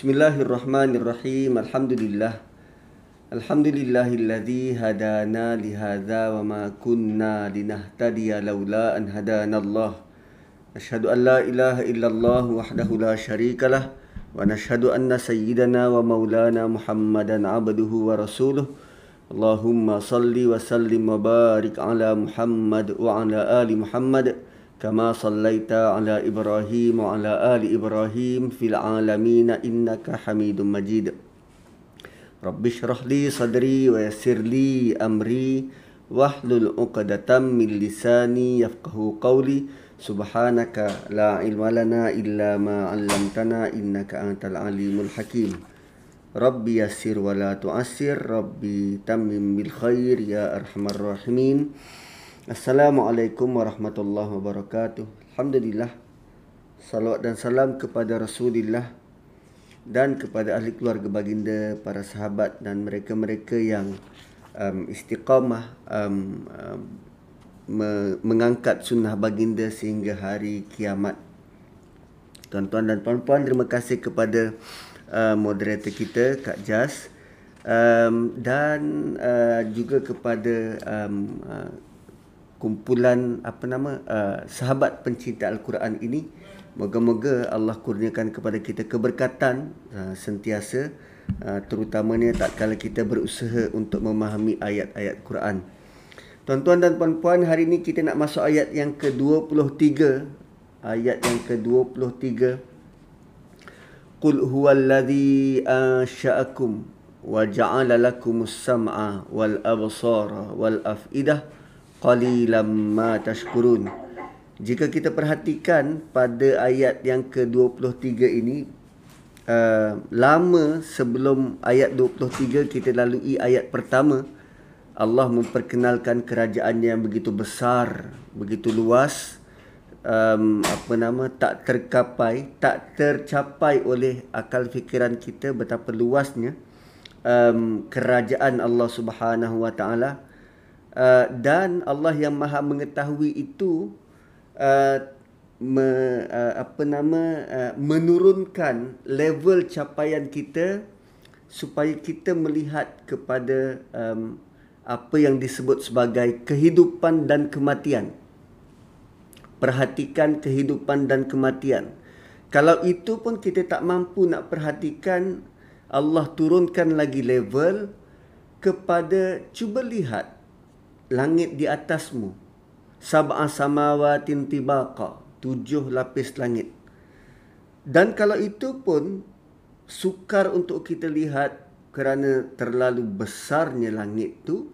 بسم الله الرحمن الرحيم الحمد لله الحمد لله الذي هدانا لهذا وما كنا لنهتدي لولا أن هدانا الله نشهد أن لا إله إلا الله وحده لا شريك له ونشهد أن سيدنا ومولانا محمدا عبده ورسوله اللهم صل وسلم وبارك على محمد وعلى آل محمد كما صليت على إبراهيم وعلى آل إبراهيم في العالمين إنك حميد مجيد. رب اشرح لي صدري ويسر لي أمري واحلل عقدة من لساني يفقه قولي. سبحانك لا علم لنا إلا ما علمتنا إنك أنت العليم الحكيم. ربي يسر ولا تعسر ربي تمم بالخير يا أرحم الراحمين. Assalamualaikum warahmatullahi wabarakatuh. Alhamdulillah. Salawat dan salam kepada Rasulullah dan kepada ahli keluarga baginda, para sahabat dan mereka-mereka yang um, istiqamah um, um, me- mengangkat sunnah baginda sehingga hari kiamat. Tuan-tuan dan puan-puan, terima kasih kepada uh, moderator kita Kak Jas um, dan uh, juga kepada um, uh, kumpulan apa nama uh, sahabat pencinta al-Quran ini moga-moga Allah kurniakan kepada kita keberkatan uh, sentiasa uh, terutamanya tak kala kita berusaha untuk memahami ayat-ayat Quran. Tuan-tuan dan puan-puan, hari ini kita nak masuk ayat yang ke-23. Ayat yang ke-23. Qul huwallazi ansha'akum wa ja'ala lakumus sam'a wal absara wal af'idah qalilam ma tashkurun. Jika kita perhatikan pada ayat yang ke-23 ini uh, lama sebelum ayat 23 kita lalui ayat pertama Allah memperkenalkan kerajaan yang begitu besar, begitu luas um, apa nama tak tercapai, tak tercapai oleh akal fikiran kita betapa luasnya um, kerajaan Allah Subhanahu Wa Taala Uh, dan Allah yang Maha mengetahui itu uh, me, uh, apa nama uh, menurunkan level capaian kita supaya kita melihat kepada um, apa yang disebut sebagai kehidupan dan kematian. Perhatikan kehidupan dan kematian. Kalau itu pun kita tak mampu nak perhatikan, Allah turunkan lagi level kepada cuba lihat langit di atasmu. Sab'a samawatin tibaqa tujuh lapis langit. Dan kalau itu pun sukar untuk kita lihat kerana terlalu besarnya langit tu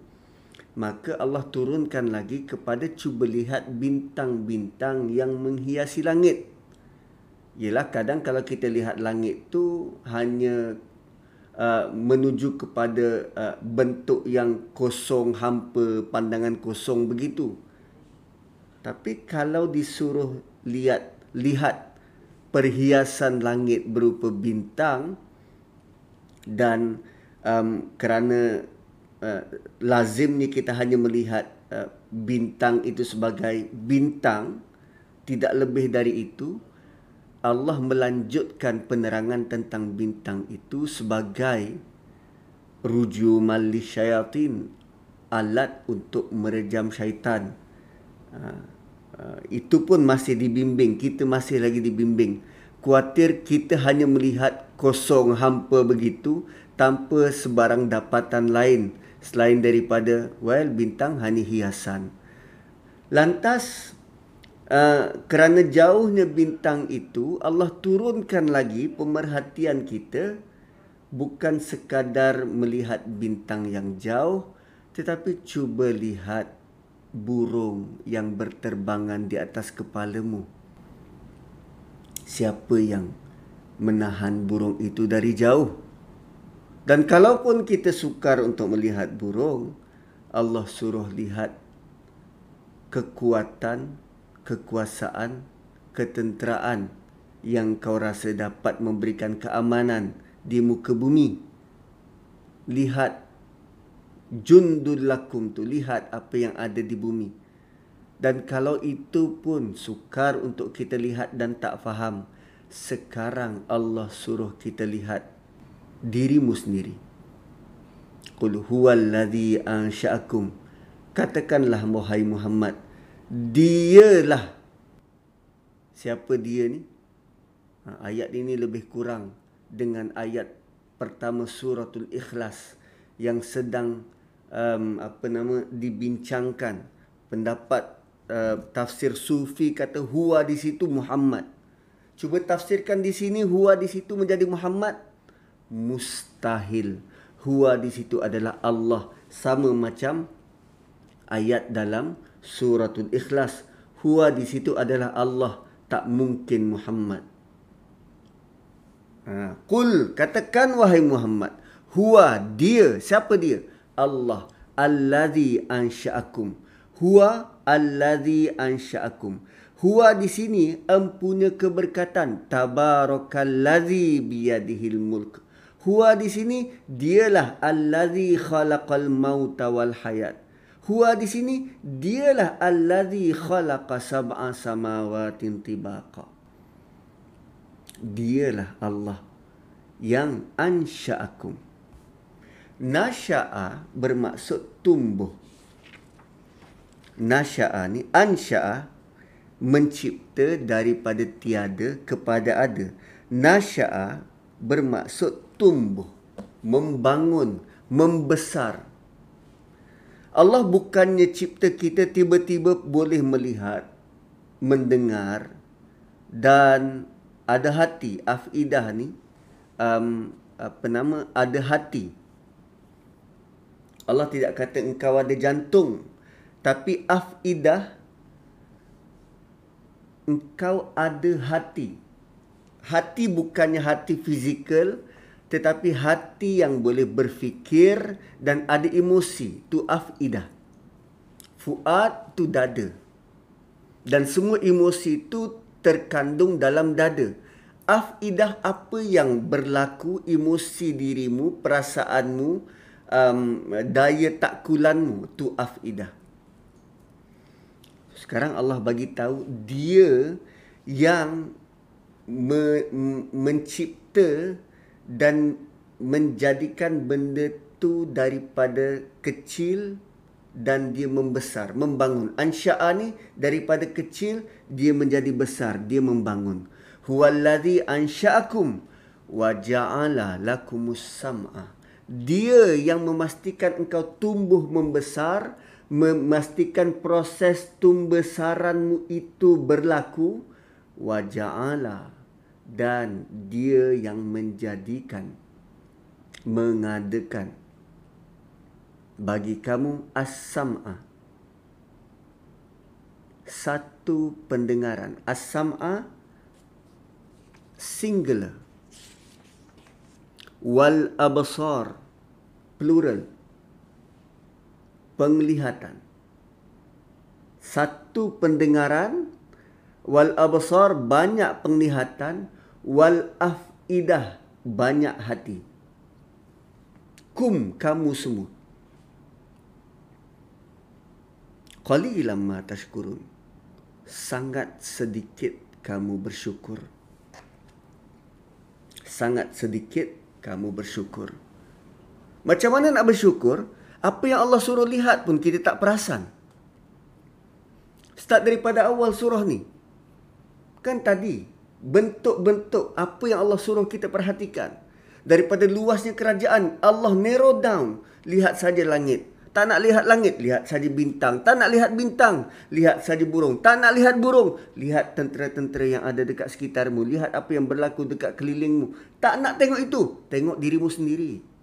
maka Allah turunkan lagi kepada cuba lihat bintang-bintang yang menghiasi langit. Yelah kadang kalau kita lihat langit tu hanya Uh, menuju kepada uh, bentuk yang kosong hampa pandangan kosong begitu. Tapi kalau disuruh lihat lihat perhiasan langit berupa bintang dan um, kerana uh, lazimnya kita hanya melihat uh, bintang itu sebagai bintang tidak lebih dari itu Allah melanjutkan penerangan tentang bintang itu sebagai rujumal lisyayatin alat untuk merejam syaitan. Uh, uh, itu pun masih dibimbing, kita masih lagi dibimbing. Kuatir kita hanya melihat kosong hampa begitu tanpa sebarang dapatan lain selain daripada well bintang hanya hiasan. Lantas Uh, kerana jauhnya bintang itu Allah turunkan lagi pemerhatian kita bukan sekadar melihat bintang yang jauh tetapi cuba lihat burung yang berterbangan di atas kepalamu. Siapa yang menahan burung itu dari jauh? Dan kalaupun kita sukar untuk melihat burung Allah suruh lihat kekuatan kekuasaan, ketenteraan yang kau rasa dapat memberikan keamanan di muka bumi. Lihat jundul lakum tu, lihat apa yang ada di bumi. Dan kalau itu pun sukar untuk kita lihat dan tak faham, sekarang Allah suruh kita lihat dirimu sendiri. Qul huwallazi ansha'akum. Katakanlah wahai Muhammad, dialah siapa dia ni? Ha, ayat ini lebih kurang dengan ayat pertama suratul Ikhlas yang sedang um, apa nama dibincangkan pendapat uh, tafsir sufi kata huwa di situ Muhammad Cuba tafsirkan di sini huwa di situ menjadi Muhammad. Mustahil. Huwa di situ adalah Allah. Sama macam ayat dalam suratul ikhlas. Huwa di situ adalah Allah. Tak mungkin Muhammad. Ha. Kul katakan wahai Muhammad. Huwa dia. Siapa dia? Allah. Alladhi ansha'akum. Huwa alladhi ansha'akum. Huwa di sini empunya keberkatan. Tabarakallazi biyadihil mulk. Huwa di sini dialah allazi khalaqal mauta wal hayat. Huwa di sini dialah allazi khalaqa sab'a samawatin tibaqa. Dialah Allah yang ansha'akum. Nasya'a bermaksud tumbuh. Nasya'a ni ansya'a mencipta daripada tiada kepada ada. Nasya'a bermaksud tumbuh, membangun, membesar. Allah bukannya cipta kita tiba-tiba boleh melihat, mendengar dan ada hati. Afidah ni um, apa nama? Ada hati. Allah tidak kata engkau ada jantung. Tapi afidah engkau ada hati. Hati bukannya hati fizikal tetapi hati yang boleh berfikir dan ada emosi tu afidah. Fuad tu dada. Dan semua emosi tu terkandung dalam dada. Afidah apa yang berlaku emosi dirimu, perasaanmu, um, daya takkulanmu tu afidah. Sekarang Allah bagi tahu dia yang me- mencipta dan menjadikan benda tu daripada kecil dan dia membesar, membangun. Ansya'a ni daripada kecil dia menjadi besar, dia membangun. Huwallazi ansha'akum wa ja'ala lakumus sam'a. Dia yang memastikan engkau tumbuh membesar memastikan proses tumbesaranmu itu berlaku waja'ala dan dia yang menjadikan mengadakan. Bagi kamu as-sam'a. Satu pendengaran. As-sam'a singular. Wal absar plural. Penglihatan. Satu pendengaran. Wal absar banyak penglihatan wal afidah banyak hati. Kum kamu semua. Qalilan ma tashkurun. Sangat sedikit kamu bersyukur. Sangat sedikit kamu bersyukur. Macam mana nak bersyukur? Apa yang Allah suruh lihat pun kita tak perasan. Start daripada awal surah ni. Kan tadi, bentuk-bentuk apa yang Allah suruh kita perhatikan. Daripada luasnya kerajaan, Allah narrow down. Lihat saja langit. Tak nak lihat langit, lihat saja bintang. Tak nak lihat bintang, lihat saja burung. Tak nak lihat burung, lihat tentera-tentera yang ada dekat sekitarmu. Lihat apa yang berlaku dekat kelilingmu. Tak nak tengok itu, tengok dirimu sendiri.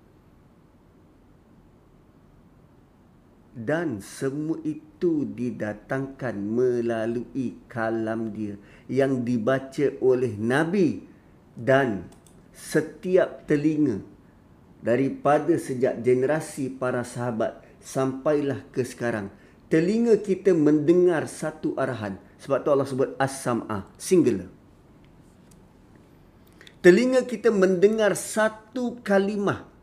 dan semua itu didatangkan melalui kalam dia yang dibaca oleh nabi dan setiap telinga daripada sejak generasi para sahabat sampailah ke sekarang telinga kita mendengar satu arahan sebab tu Allah sebut as-sam'a singular telinga kita mendengar satu kalimah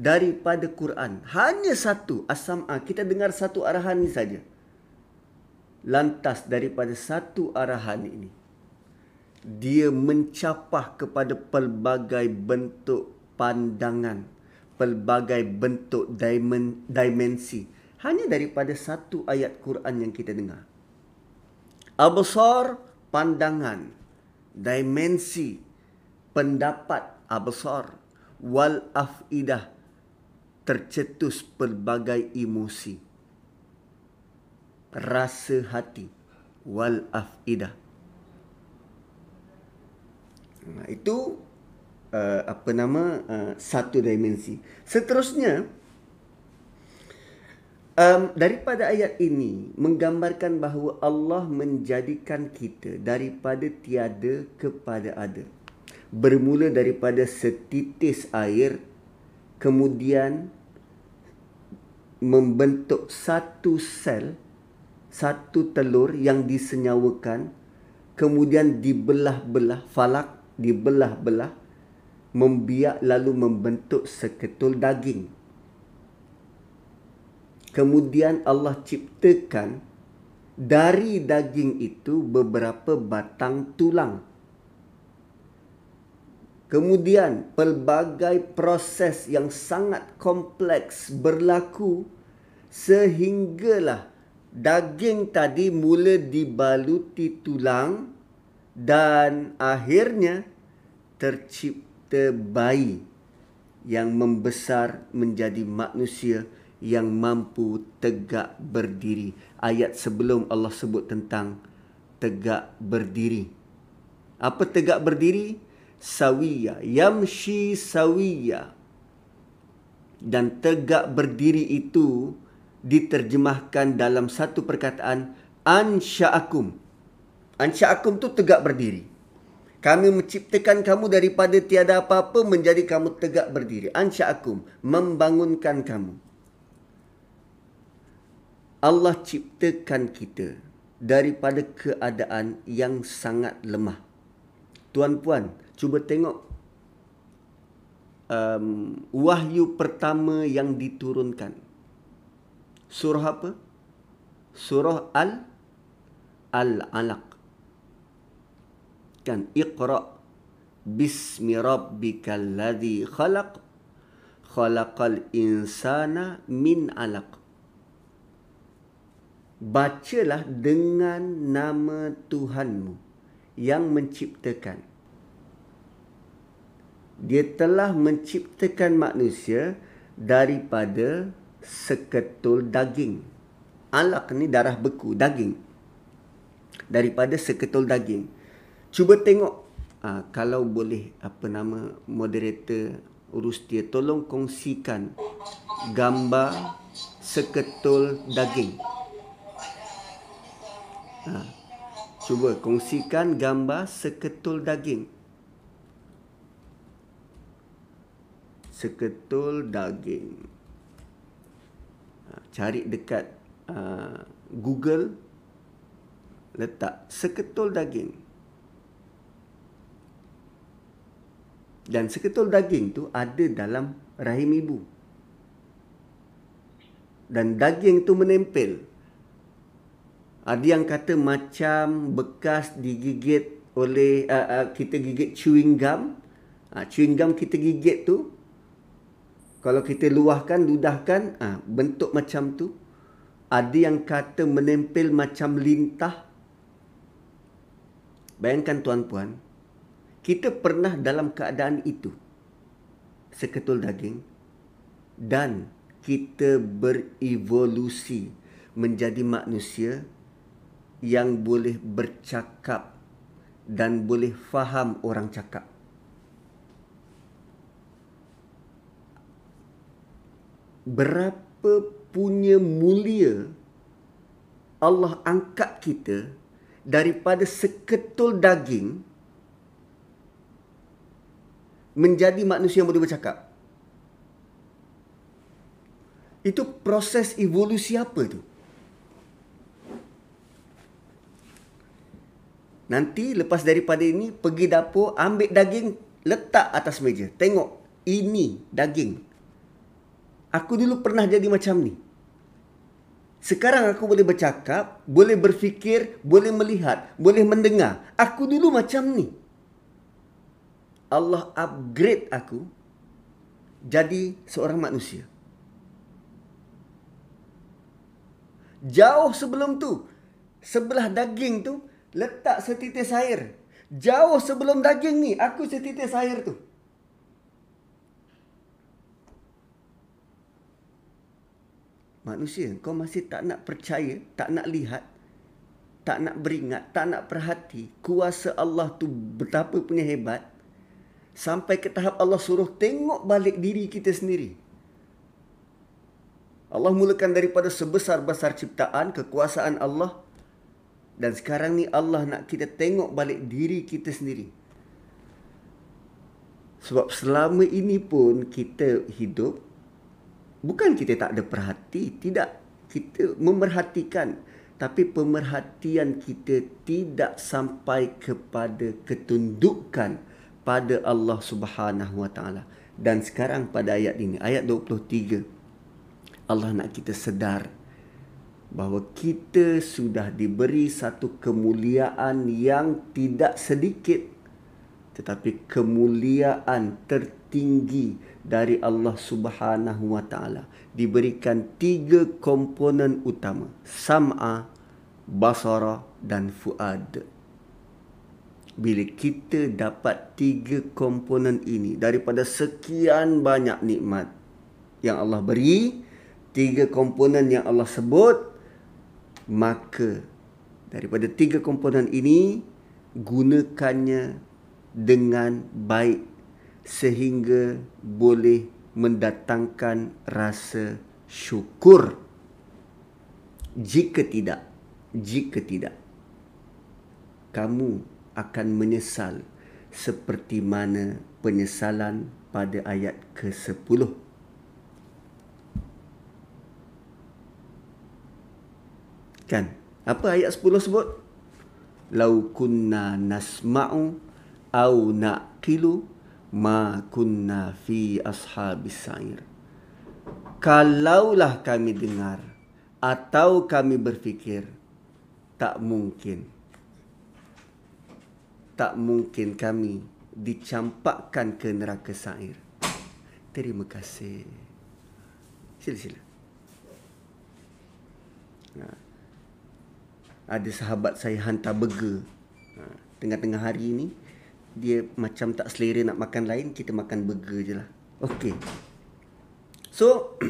daripada Quran. Hanya satu as-sam'a. Kita dengar satu arahan ini saja. Lantas daripada satu arahan ini. Dia mencapah kepada pelbagai bentuk pandangan, pelbagai bentuk dimen, dimensi. Hanya daripada satu ayat Quran yang kita dengar. Absar pandangan, dimensi, pendapat absar wal afidah tercetus pelbagai emosi. Rasa hati wal afidah Itu uh, apa nama uh, satu dimensi. Seterusnya um, daripada ayat ini menggambarkan bahawa Allah menjadikan kita daripada tiada kepada ada. Bermula daripada setitis air kemudian membentuk satu sel satu telur yang disenyawakan kemudian dibelah-belah falak dibelah-belah membiak lalu membentuk seketul daging. Kemudian Allah ciptakan dari daging itu beberapa batang tulang. Kemudian pelbagai proses yang sangat kompleks berlaku sehinggalah daging tadi mula dibaluti tulang dan akhirnya tercipta bayi yang membesar menjadi manusia yang mampu tegak berdiri. Ayat sebelum Allah sebut tentang tegak berdiri. Apa tegak berdiri? Sawiya, yamshi sawiya. Dan tegak berdiri itu diterjemahkan dalam satu perkataan ansha'akum. Ansha'akum tu tegak berdiri. Kami menciptakan kamu daripada tiada apa-apa menjadi kamu tegak berdiri. Ansha'akum. Membangunkan kamu. Allah ciptakan kita daripada keadaan yang sangat lemah. Tuan-puan, cuba tengok um, wahyu pertama yang diturunkan. Surah apa? Surah Al Al-Alaq kan iqra bismi rabbikal ladzi khalaq khalaqal insana min alaq. Bacalah dengan nama Tuhanmu yang menciptakan. Dia telah menciptakan manusia daripada seketul daging. Alaq ni darah beku daging. Daripada seketul daging cuba tengok. Uh, kalau boleh apa nama moderator urus dia tolong kongsikan gambar seketul daging. Uh, cuba kongsikan gambar seketul daging. Seketul daging. Uh, cari dekat uh, Google letak seketul daging Dan seketul daging tu ada dalam rahim ibu. Dan daging tu menempel. Ada yang kata macam bekas digigit oleh uh, uh, kita gigit chewing gum. Uh, chewing gum kita gigit tu kalau kita luahkan, ludahkan, uh, bentuk macam tu. Ada yang kata menempel macam lintah. Bayangkan tuan-puan, kita pernah dalam keadaan itu. Seketul daging. Dan kita berevolusi menjadi manusia yang boleh bercakap dan boleh faham orang cakap. Berapa punya mulia Allah angkat kita daripada seketul daging menjadi manusia yang boleh bercakap. Itu proses evolusi apa tu? Nanti lepas daripada ini pergi dapur ambil daging letak atas meja. Tengok ini daging. Aku dulu pernah jadi macam ni. Sekarang aku boleh bercakap, boleh berfikir, boleh melihat, boleh mendengar. Aku dulu macam ni. Allah upgrade aku jadi seorang manusia. Jauh sebelum tu, sebelah daging tu, letak setitis air. Jauh sebelum daging ni, aku setitis air tu. manusia kau masih tak nak percaya, tak nak lihat, tak nak beringat, tak nak perhati kuasa Allah tu betapa punya hebat sampai ke tahap Allah suruh tengok balik diri kita sendiri. Allah mulakan daripada sebesar-besar ciptaan kekuasaan Allah dan sekarang ni Allah nak kita tengok balik diri kita sendiri. Sebab selama ini pun kita hidup bukan kita tak ada perhati, tidak. Kita memerhatikan tapi pemerhatian kita tidak sampai kepada ketundukan pada Allah Subhanahu Wa Taala. Dan sekarang pada ayat ini, ayat 23, Allah nak kita sedar bahawa kita sudah diberi satu kemuliaan yang tidak sedikit tetapi kemuliaan tertinggi dari Allah Subhanahu wa taala diberikan tiga komponen utama sam'a basara dan fuad bila kita dapat tiga komponen ini daripada sekian banyak nikmat yang Allah beri tiga komponen yang Allah sebut maka daripada tiga komponen ini gunakannya dengan baik sehingga boleh mendatangkan rasa syukur. Jika tidak, jika tidak, kamu akan menyesal seperti mana penyesalan pada ayat ke-10. Kan? Apa ayat 10 sebut? Lau kunna nasma'u au naqilu ma kunna fi ashabis sa'ir. Kalaulah kami dengar atau kami berfikir tak mungkin tak mungkin kami dicampakkan ke neraka sa'ir. Terima kasih. Sila sila. Ha. Ada sahabat saya hantar burger ha. tengah-tengah hari ini dia macam tak selera nak makan lain, kita makan burger je lah. Okay. So,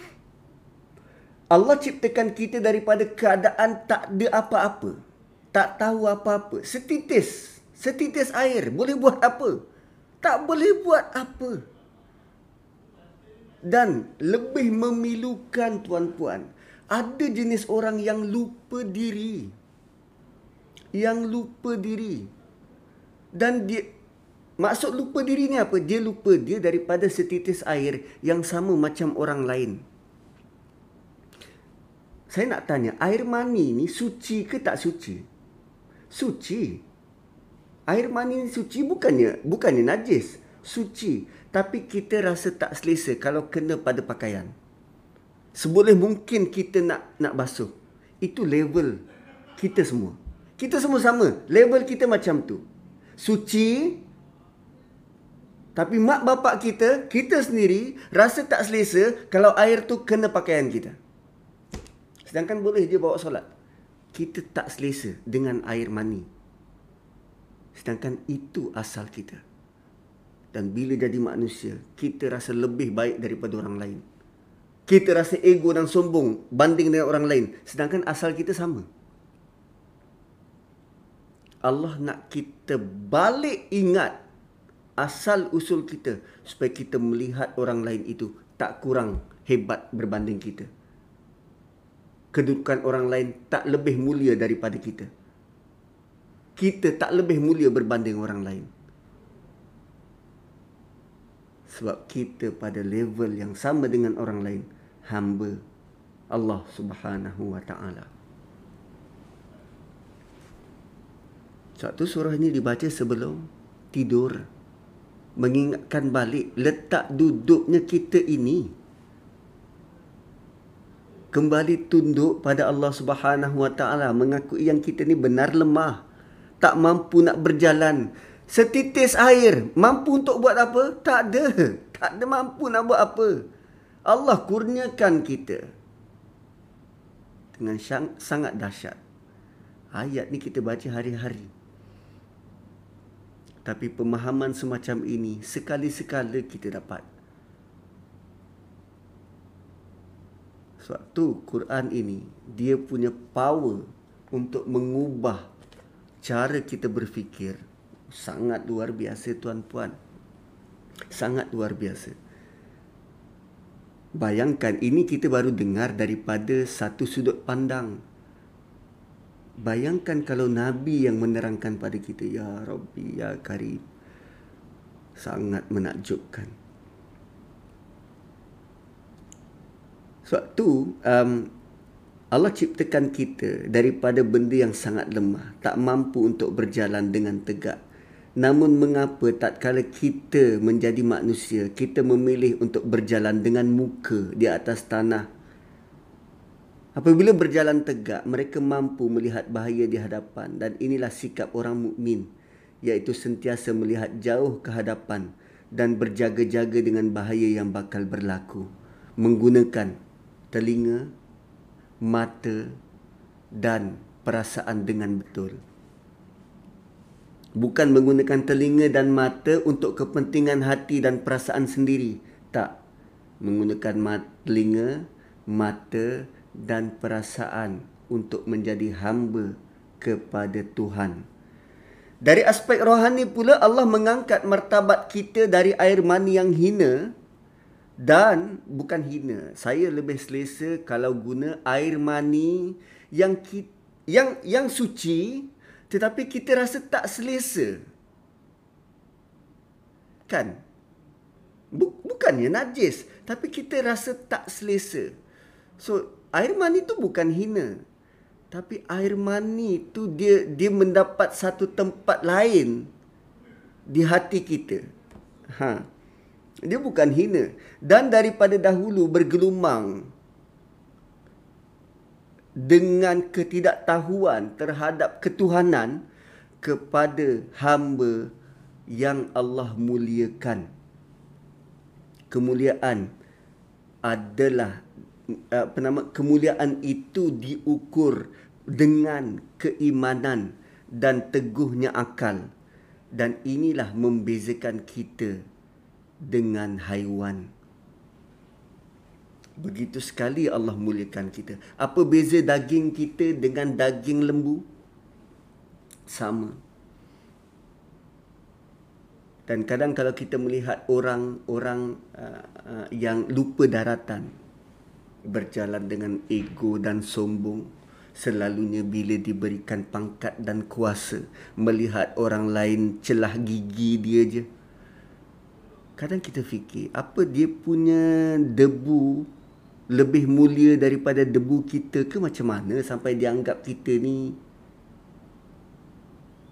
Allah ciptakan kita daripada keadaan tak ada apa-apa. Tak tahu apa-apa. Setitis. Setitis air. Boleh buat apa? Tak boleh buat apa. Dan lebih memilukan tuan-puan. Ada jenis orang yang lupa diri. Yang lupa diri. Dan dia maksud lupa diri ni apa? Dia lupa dia daripada setitis air yang sama macam orang lain. Saya nak tanya, air mani ni suci ke tak suci? Suci. Air mani ni suci bukannya bukannya najis, suci. Tapi kita rasa tak selesa kalau kena pada pakaian. Seboleh mungkin kita nak nak basuh. Itu level kita semua. Kita semua sama. Level kita macam tu suci tapi mak bapak kita, kita sendiri rasa tak selesa kalau air tu kena pakaian kita. Sedangkan boleh dia bawa solat. Kita tak selesa dengan air mani. Sedangkan itu asal kita. Dan bila jadi manusia, kita rasa lebih baik daripada orang lain. Kita rasa ego dan sombong banding dengan orang lain. Sedangkan asal kita sama. Allah nak kita balik ingat asal usul kita supaya kita melihat orang lain itu tak kurang hebat berbanding kita. Kedudukan orang lain tak lebih mulia daripada kita. Kita tak lebih mulia berbanding orang lain. Sebab kita pada level yang sama dengan orang lain, hamba Allah Subhanahu wa taala. Sebab tu surah ini dibaca sebelum tidur. Mengingatkan balik letak duduknya kita ini. kembali tunduk pada Allah Subhanahu Wa Taala mengakui yang kita ni benar lemah tak mampu nak berjalan. Setitis air mampu untuk buat apa? Tak ada. Tak ada mampu nak buat apa. Allah kurniakan kita dengan sangat dahsyat. Ayat ni kita baca hari-hari. Tapi pemahaman semacam ini sekali-sekala kita dapat. Sebab tu Quran ini dia punya power untuk mengubah cara kita berfikir sangat luar biasa tuan-puan. Sangat luar biasa. Bayangkan ini kita baru dengar daripada satu sudut pandang. Bayangkan kalau Nabi yang menerangkan pada kita, Ya Rabbi, Ya Karim. Sangat menakjubkan. Sebab tu um, Allah ciptakan kita daripada benda yang sangat lemah, tak mampu untuk berjalan dengan tegak. Namun mengapa tak kala kita menjadi manusia, kita memilih untuk berjalan dengan muka di atas tanah. Apabila berjalan tegak, mereka mampu melihat bahaya di hadapan dan inilah sikap orang mukmin, iaitu sentiasa melihat jauh ke hadapan dan berjaga-jaga dengan bahaya yang bakal berlaku. Menggunakan telinga, mata dan perasaan dengan betul. Bukan menggunakan telinga dan mata untuk kepentingan hati dan perasaan sendiri. Tak. Menggunakan mat, telinga, mata dan perasaan untuk menjadi hamba kepada Tuhan. Dari aspek rohani pula Allah mengangkat martabat kita dari air mani yang hina dan bukan hina. Saya lebih selesa kalau guna air mani yang ki, yang yang suci tetapi kita rasa tak selesa. Kan? Bukannya najis, tapi kita rasa tak selesa. So, air mani tu bukan hina. Tapi air mani tu dia dia mendapat satu tempat lain di hati kita. Ha. Dia bukan hina. Dan daripada dahulu bergelumang dengan ketidaktahuan terhadap ketuhanan kepada hamba yang Allah muliakan. Kemuliaan adalah apa nama kemuliaan itu diukur dengan keimanan dan teguhnya akal dan inilah membezakan kita dengan haiwan. Begitu sekali Allah muliakan kita. Apa beza daging kita dengan daging lembu? Sama. Dan kadang kalau kita melihat orang-orang uh, uh, yang lupa daratan berjalan dengan ego dan sombong selalunya bila diberikan pangkat dan kuasa melihat orang lain celah gigi dia je kadang kita fikir apa dia punya debu lebih mulia daripada debu kita ke macam mana sampai dianggap kita ni?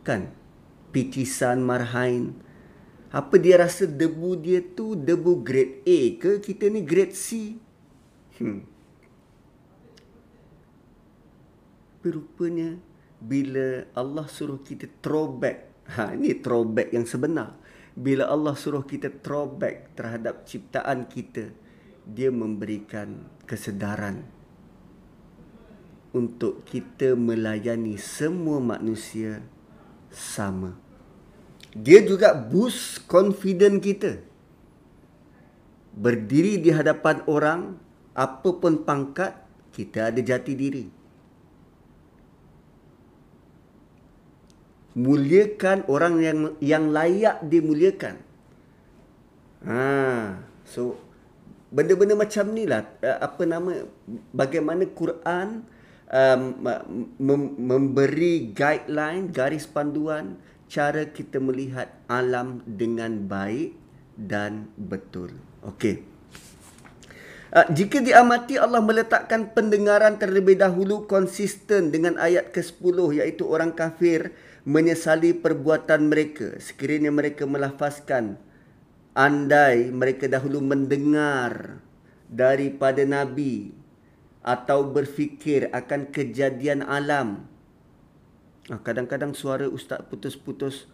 Kan? Picisan marhain. Apa dia rasa debu dia tu debu grade A ke kita ni grade C? Hmm. rupanya bila Allah suruh kita throwback ha ini throwback yang sebenar bila Allah suruh kita throwback terhadap ciptaan kita, dia memberikan kesedaran untuk kita melayani semua manusia sama. Dia juga boost confident kita. Berdiri di hadapan orang, apapun pangkat, kita ada jati diri. Muliakan orang yang yang layak dimuliakan. Ha, so benda-benda macam ni lah eh, apa nama bagaimana Quran um, mem- memberi guideline garis panduan cara kita melihat alam dengan baik dan betul. Okey. Uh, jika diamati Allah meletakkan pendengaran terlebih dahulu konsisten dengan ayat ke-10 iaitu orang kafir menyesali perbuatan mereka sekiranya mereka melafazkan andai mereka dahulu mendengar daripada nabi atau berfikir akan kejadian alam. Ah, kadang-kadang suara ustaz putus-putus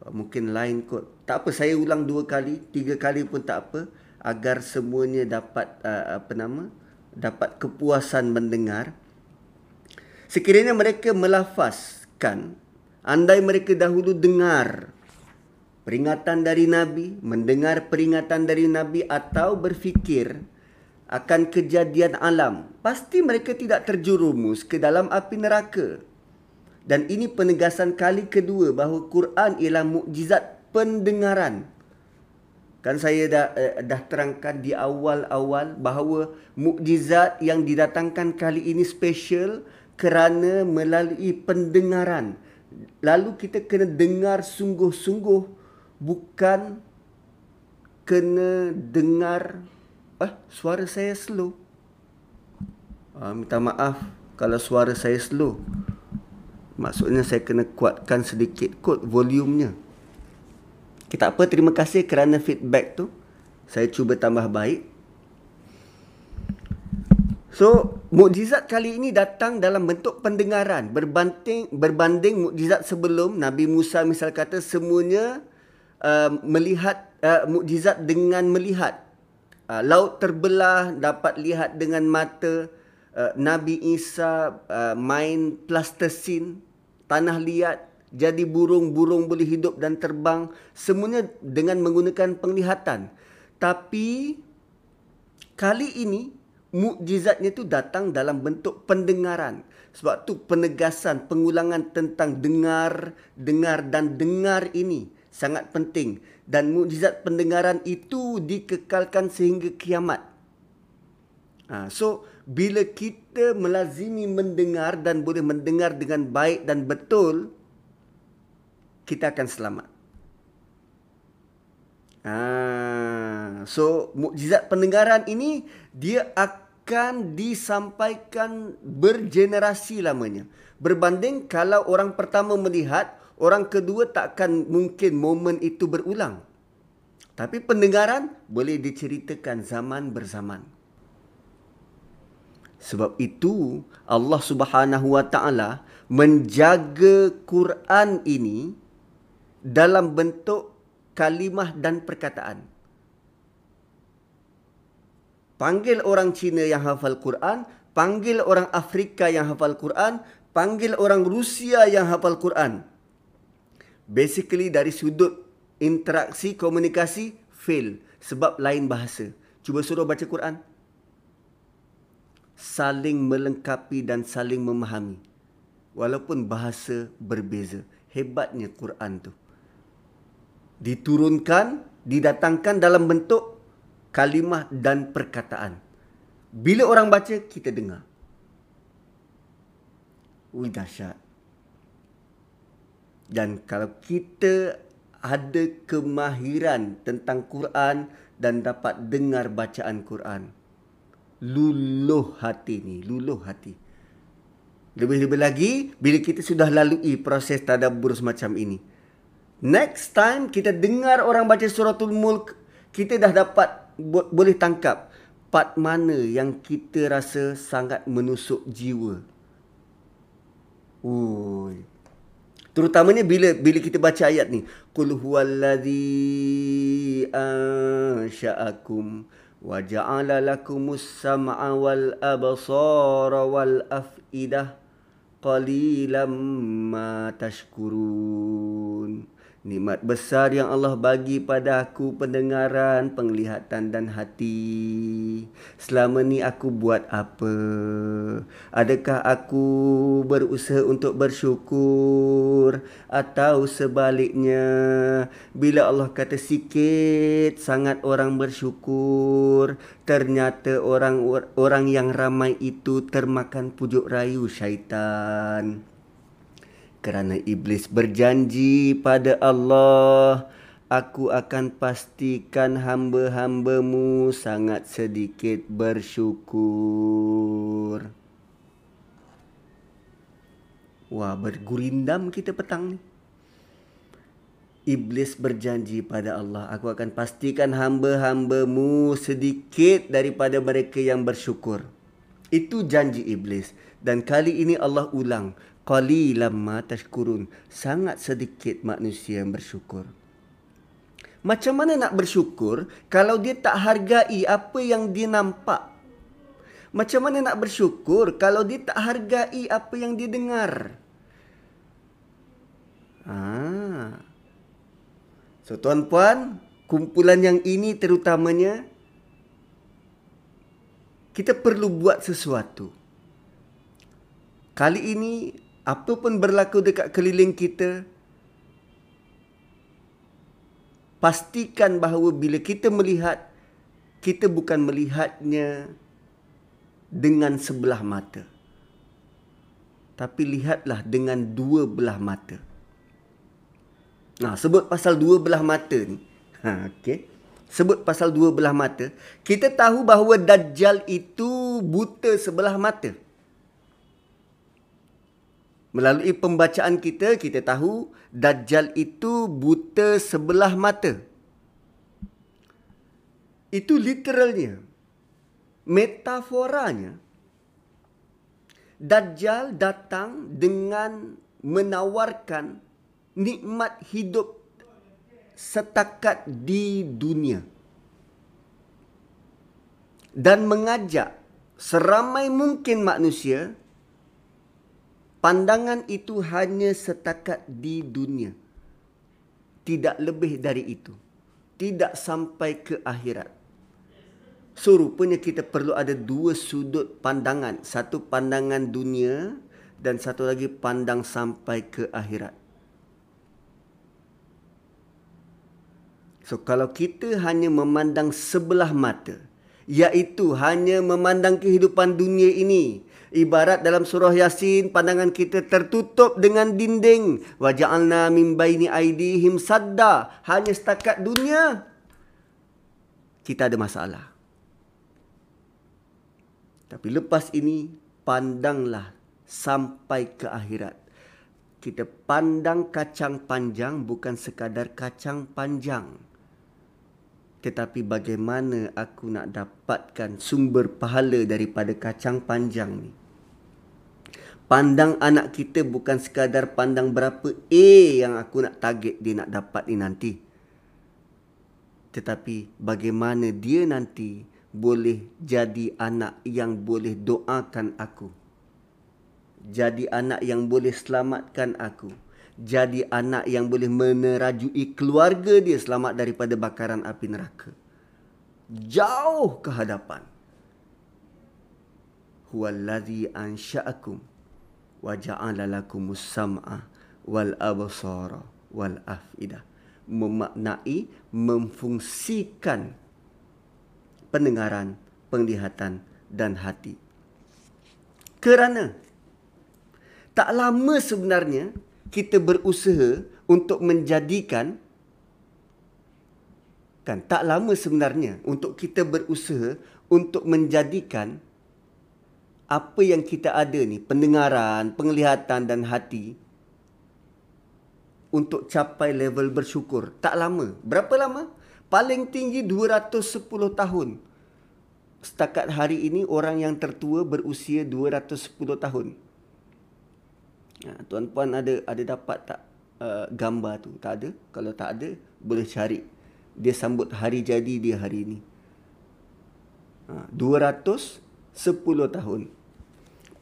ah, mungkin lain kot. Tak apa saya ulang dua kali, tiga kali pun tak apa agar semuanya dapat uh, apa nama? dapat kepuasan mendengar. Sekiranya mereka melafazkan andai mereka dahulu dengar peringatan dari nabi, mendengar peringatan dari nabi atau berfikir akan kejadian alam, pasti mereka tidak terjerumus ke dalam api neraka. Dan ini penegasan kali kedua bahawa Quran ialah mukjizat pendengaran. Kan saya dah eh, dah terangkan di awal-awal bahawa mukjizat yang didatangkan kali ini special kerana melalui pendengaran. Lalu kita kena dengar sungguh-sungguh bukan kena dengar Eh, suara saya slow. Uh, minta maaf kalau suara saya slow. Maksudnya saya kena kuatkan sedikit kot volumenya. Kita apa, terima kasih kerana feedback tu. Saya cuba tambah baik. So, mukjizat kali ini datang dalam bentuk pendengaran. Berbanding berbanding mukjizat sebelum, Nabi Musa misal kata semuanya uh, melihat uh, mukjizat dengan melihat. Uh, laut terbelah dapat lihat dengan mata uh, Nabi Isa uh, main plastisin tanah liat jadi burung-burung boleh hidup dan terbang semuanya dengan menggunakan penglihatan tapi kali ini mukjizatnya itu datang dalam bentuk pendengaran sebab tu penegasan pengulangan tentang dengar dengar dan dengar ini sangat penting dan mukjizat pendengaran itu dikekalkan sehingga kiamat. Ha, so bila kita melazimi mendengar dan boleh mendengar dengan baik dan betul, kita akan selamat. Ha, so mukjizat pendengaran ini dia akan disampaikan bergenerasi lamanya. Berbanding kalau orang pertama melihat orang kedua takkan mungkin momen itu berulang. Tapi pendengaran boleh diceritakan zaman berzaman. Sebab itu Allah Subhanahu Wa Taala menjaga Quran ini dalam bentuk kalimah dan perkataan. Panggil orang Cina yang hafal Quran, panggil orang Afrika yang hafal Quran, panggil orang Rusia yang hafal Quran basically dari sudut interaksi komunikasi fail sebab lain bahasa. Cuba suruh baca Quran. Saling melengkapi dan saling memahami. Walaupun bahasa berbeza. Hebatnya Quran tu. Diturunkan, didatangkan dalam bentuk kalimah dan perkataan. Bila orang baca, kita dengar. Ui dahsyat. Dan kalau kita ada kemahiran tentang Quran dan dapat dengar bacaan Quran, luluh hati ni, luluh hati. Lebih-lebih lagi bila kita sudah lalui proses tadabbur semacam ini. Next time kita dengar orang baca suratul mulk, kita dah dapat boleh tangkap part mana yang kita rasa sangat menusuk jiwa. Ui. Terutamanya bila bila kita baca ayat ni. Qul huwallazi ansha'akum wa ja'ala lakumus sam'a wal absara wal af'idah qalilan ma tashkurun. Nikmat besar yang Allah bagi pada aku pendengaran, penglihatan dan hati. Selama ni aku buat apa? Adakah aku berusaha untuk bersyukur atau sebaliknya? Bila Allah kata sikit sangat orang bersyukur, ternyata orang orang yang ramai itu termakan pujuk rayu syaitan kerana iblis berjanji pada Allah aku akan pastikan hamba-hambamu sangat sedikit bersyukur wah bergurindam kita petang ni Iblis berjanji pada Allah, aku akan pastikan hamba-hambamu sedikit daripada mereka yang bersyukur. Itu janji iblis. Dan kali ini Allah ulang. Qalilam ma tashkurun. Sangat sedikit manusia yang bersyukur. Macam mana nak bersyukur kalau dia tak hargai apa yang dia nampak? Macam mana nak bersyukur kalau dia tak hargai apa yang dia dengar? Ah. So tuan-puan, kumpulan yang ini terutamanya kita perlu buat sesuatu. Kali ini apa pun berlaku dekat keliling kita pastikan bahawa bila kita melihat kita bukan melihatnya dengan sebelah mata. Tapi lihatlah dengan dua belah mata. Nah, sebut pasal dua belah mata ni. Ha, okay sebut pasal dua belah mata, kita tahu bahawa Dajjal itu buta sebelah mata. Melalui pembacaan kita, kita tahu Dajjal itu buta sebelah mata. Itu literalnya. Metaforanya. Dajjal datang dengan menawarkan nikmat hidup setakat di dunia dan mengajak seramai mungkin manusia pandangan itu hanya setakat di dunia. Tidak lebih dari itu. Tidak sampai ke akhirat. So rupanya kita perlu ada dua sudut pandangan. Satu pandangan dunia dan satu lagi pandang sampai ke akhirat. So kalau kita hanya memandang sebelah mata, iaitu hanya memandang kehidupan dunia ini, ibarat dalam surah Yasin pandangan kita tertutup dengan dinding, wa ja'alna min baini aidihim sadda, hanya setakat dunia, kita ada masalah. Tapi lepas ini pandanglah sampai ke akhirat. Kita pandang kacang panjang bukan sekadar kacang panjang tetapi bagaimana aku nak dapatkan sumber pahala daripada kacang panjang ni pandang anak kita bukan sekadar pandang berapa A yang aku nak target dia nak dapat ni nanti tetapi bagaimana dia nanti boleh jadi anak yang boleh doakan aku jadi anak yang boleh selamatkan aku jadi anak yang boleh menerajui keluarga dia selamat daripada bakaran api neraka. Jauh ke hadapan. Huwallazi ansha'akum wa ja'ala lakumus sam'a wal absara wal af'idah. Memaknai memfungsikan pendengaran, penglihatan dan hati. Kerana tak lama sebenarnya kita berusaha untuk menjadikan kan tak lama sebenarnya untuk kita berusaha untuk menjadikan apa yang kita ada ni pendengaran, penglihatan dan hati untuk capai level bersyukur. Tak lama. Berapa lama? Paling tinggi 210 tahun. Setakat hari ini orang yang tertua berusia 210 tahun. Ha, tuan-puan ada ada dapat tak uh, gambar tu? Tak ada. Kalau tak ada, boleh cari. Dia sambut hari jadi dia hari ini. Ha, 210 tahun.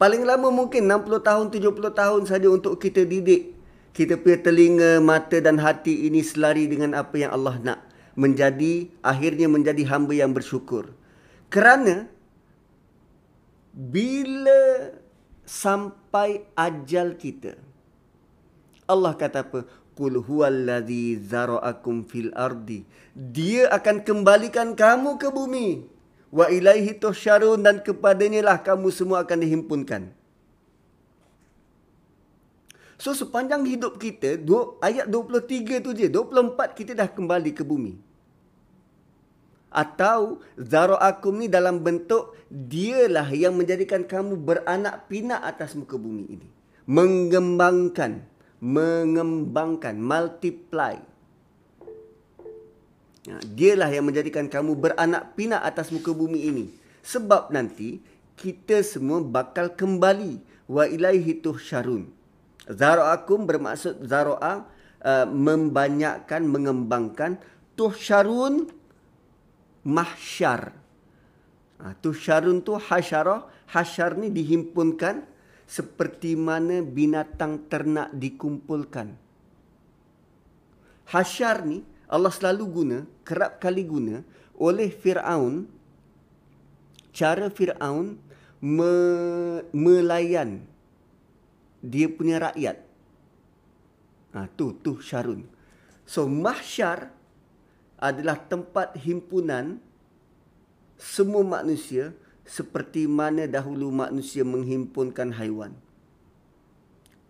Paling lama mungkin 60 tahun, 70 tahun saja untuk kita didik. Kita punya telinga, mata dan hati ini selari dengan apa yang Allah nak. Menjadi, akhirnya menjadi hamba yang bersyukur. Kerana, bila sampai ajal kita. Allah kata apa? Qul huwallazi zara'akum fil ardi. Dia akan kembalikan kamu ke bumi. Wa ilaihi tuhsyarun dan kepadanya lah kamu semua akan dihimpunkan. So sepanjang hidup kita, ayat 23 tu je, 24 kita dah kembali ke bumi. Atau zara'akum ni dalam bentuk dialah yang menjadikan kamu beranak pinak atas muka bumi ini. Mengembangkan mengembangkan multiply dialah yang menjadikan kamu beranak pinak atas muka bumi ini sebab nanti kita semua bakal kembali wa ilaihi tuhsyarun. Zara'akum bermaksud zara'a uh, membanyakkan mengembangkan tuhsyarun mahsyar. Ha, tuhsyarun tu hasyarah, hasyar ni dihimpunkan seperti mana binatang ternak dikumpulkan. Hasyar ni Allah selalu guna, kerap kali guna oleh Fir'aun cara Fir'aun me, melayan dia punya rakyat. Ha, tu, tu Syarun. So, mahsyar adalah tempat himpunan semua manusia seperti mana dahulu manusia menghimpunkan haiwan.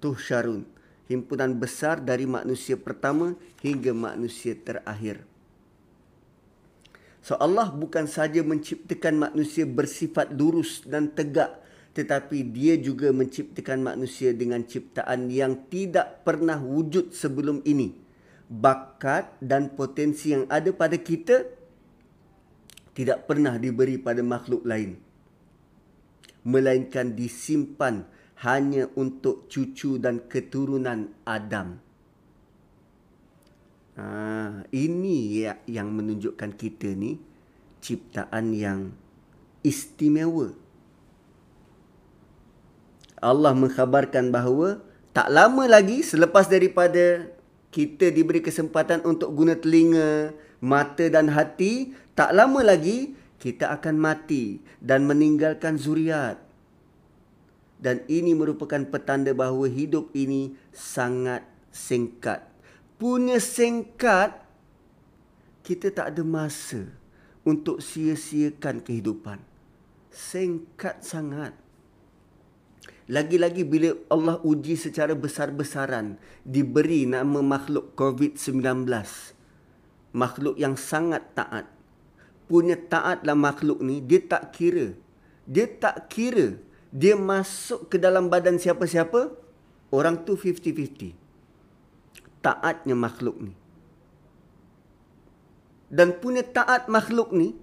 Tu Syarun. Himpunan besar dari manusia pertama hingga manusia terakhir. So Allah bukan saja menciptakan manusia bersifat lurus dan tegak tetapi dia juga menciptakan manusia dengan ciptaan yang tidak pernah wujud sebelum ini. Bakat dan potensi yang ada pada kita tidak pernah diberi pada makhluk lain. Melainkan disimpan hanya untuk cucu dan keturunan Adam. Ha, ini ya, yang menunjukkan kita ni ciptaan yang istimewa. Allah mengkhabarkan bahawa tak lama lagi selepas daripada kita diberi kesempatan untuk guna telinga, mata dan hati, tak lama lagi kita akan mati dan meninggalkan zuriat. Dan ini merupakan petanda bahawa hidup ini sangat singkat punya singkat kita tak ada masa untuk sia-siakan kehidupan. Singkat sangat. Lagi-lagi bila Allah uji secara besar-besaran diberi nama makhluk COVID-19. Makhluk yang sangat taat. Punya taatlah makhluk ni dia tak kira. Dia tak kira dia masuk ke dalam badan siapa-siapa orang tu 50-50 taatnya makhluk ni. Dan punya taat makhluk ni,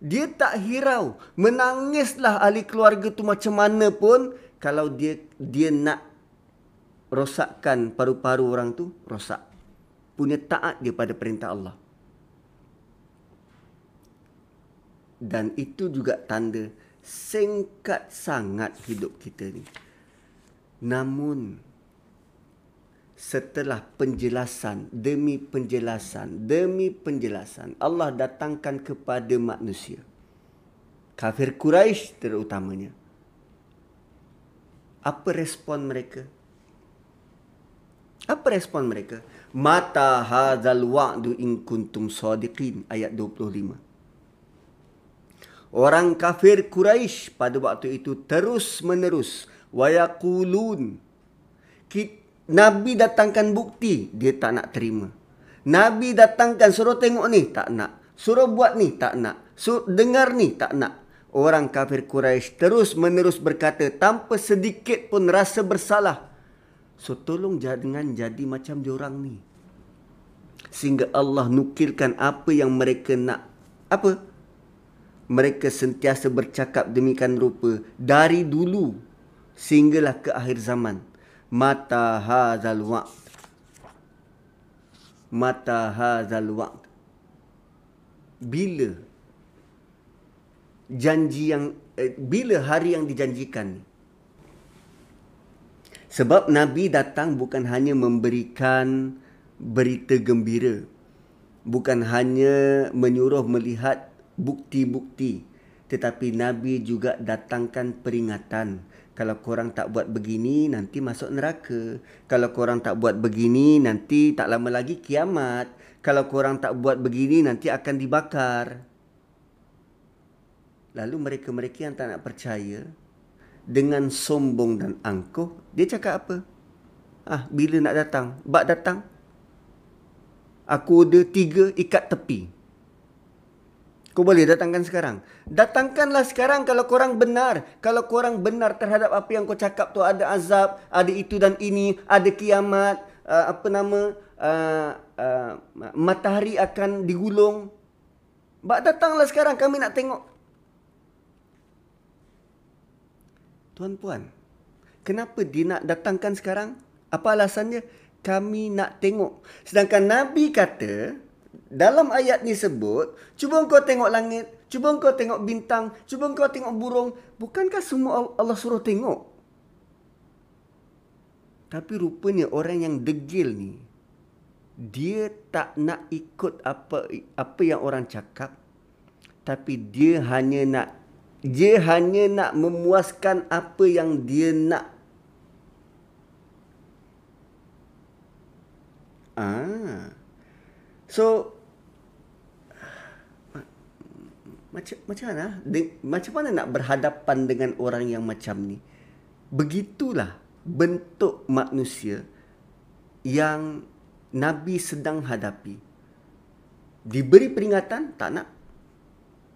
dia tak hirau. Menangislah ahli keluarga tu macam mana pun, kalau dia dia nak rosakkan paru-paru orang tu, rosak. Punya taat dia pada perintah Allah. Dan itu juga tanda singkat sangat hidup kita ni. Namun, setelah penjelasan demi penjelasan demi penjelasan Allah datangkan kepada manusia. Kafir Quraisy terutamanya. Apa respon mereka? Apa respon mereka? Mata hadzal wa'du in kuntum sadiqin ayat 25 Orang kafir Quraisy pada waktu itu terus menerus wayaqulun Nabi datangkan bukti, dia tak nak terima. Nabi datangkan suruh tengok ni, tak nak. Suruh buat ni, tak nak. Suruh dengar ni, tak nak. Orang kafir Quraisy terus menerus berkata tanpa sedikit pun rasa bersalah. So tolong jangan jadi macam diorang ni. Sehingga Allah nukilkan apa yang mereka nak. Apa? Mereka sentiasa bercakap demikian rupa dari dulu sehinggalah ke akhir zaman. Mata hazal waqt mata hazal waqt bila janji yang eh, bila hari yang dijanjikan sebab nabi datang bukan hanya memberikan berita gembira bukan hanya menyuruh melihat bukti-bukti. Tetapi nabi juga datangkan peringatan. Kalau korang tak buat begini nanti masuk neraka. Kalau korang tak buat begini nanti tak lama lagi kiamat. Kalau korang tak buat begini nanti akan dibakar. Lalu mereka-mereka yang tak nak percaya dengan sombong dan angkuh dia cakap apa? Ah bila nak datang? Bak datang? Aku ada tiga ikat tepi Kau boleh datangkan sekarang. Datangkanlah sekarang kalau korang benar. Kalau korang benar terhadap apa yang kau cakap tu ada azab, ada itu dan ini, ada kiamat, uh, apa nama, uh, uh, matahari akan digulung. Bak datanglah sekarang kami nak tengok. Tuan-puan, kenapa dia nak datangkan sekarang? Apa alasannya? Kami nak tengok. Sedangkan Nabi kata, dalam ayat ni sebut, cuba kau tengok langit, cuba kau tengok bintang, cuba kau tengok burung. Bukankah semua Allah suruh tengok? Tapi rupanya orang yang degil ni, dia tak nak ikut apa apa yang orang cakap. Tapi dia hanya nak dia hanya nak memuaskan apa yang dia nak. Ah. So macam macam mana? De, macam mana nak berhadapan dengan orang yang macam ni? Begitulah bentuk manusia yang Nabi sedang hadapi. Diberi peringatan, tak nak.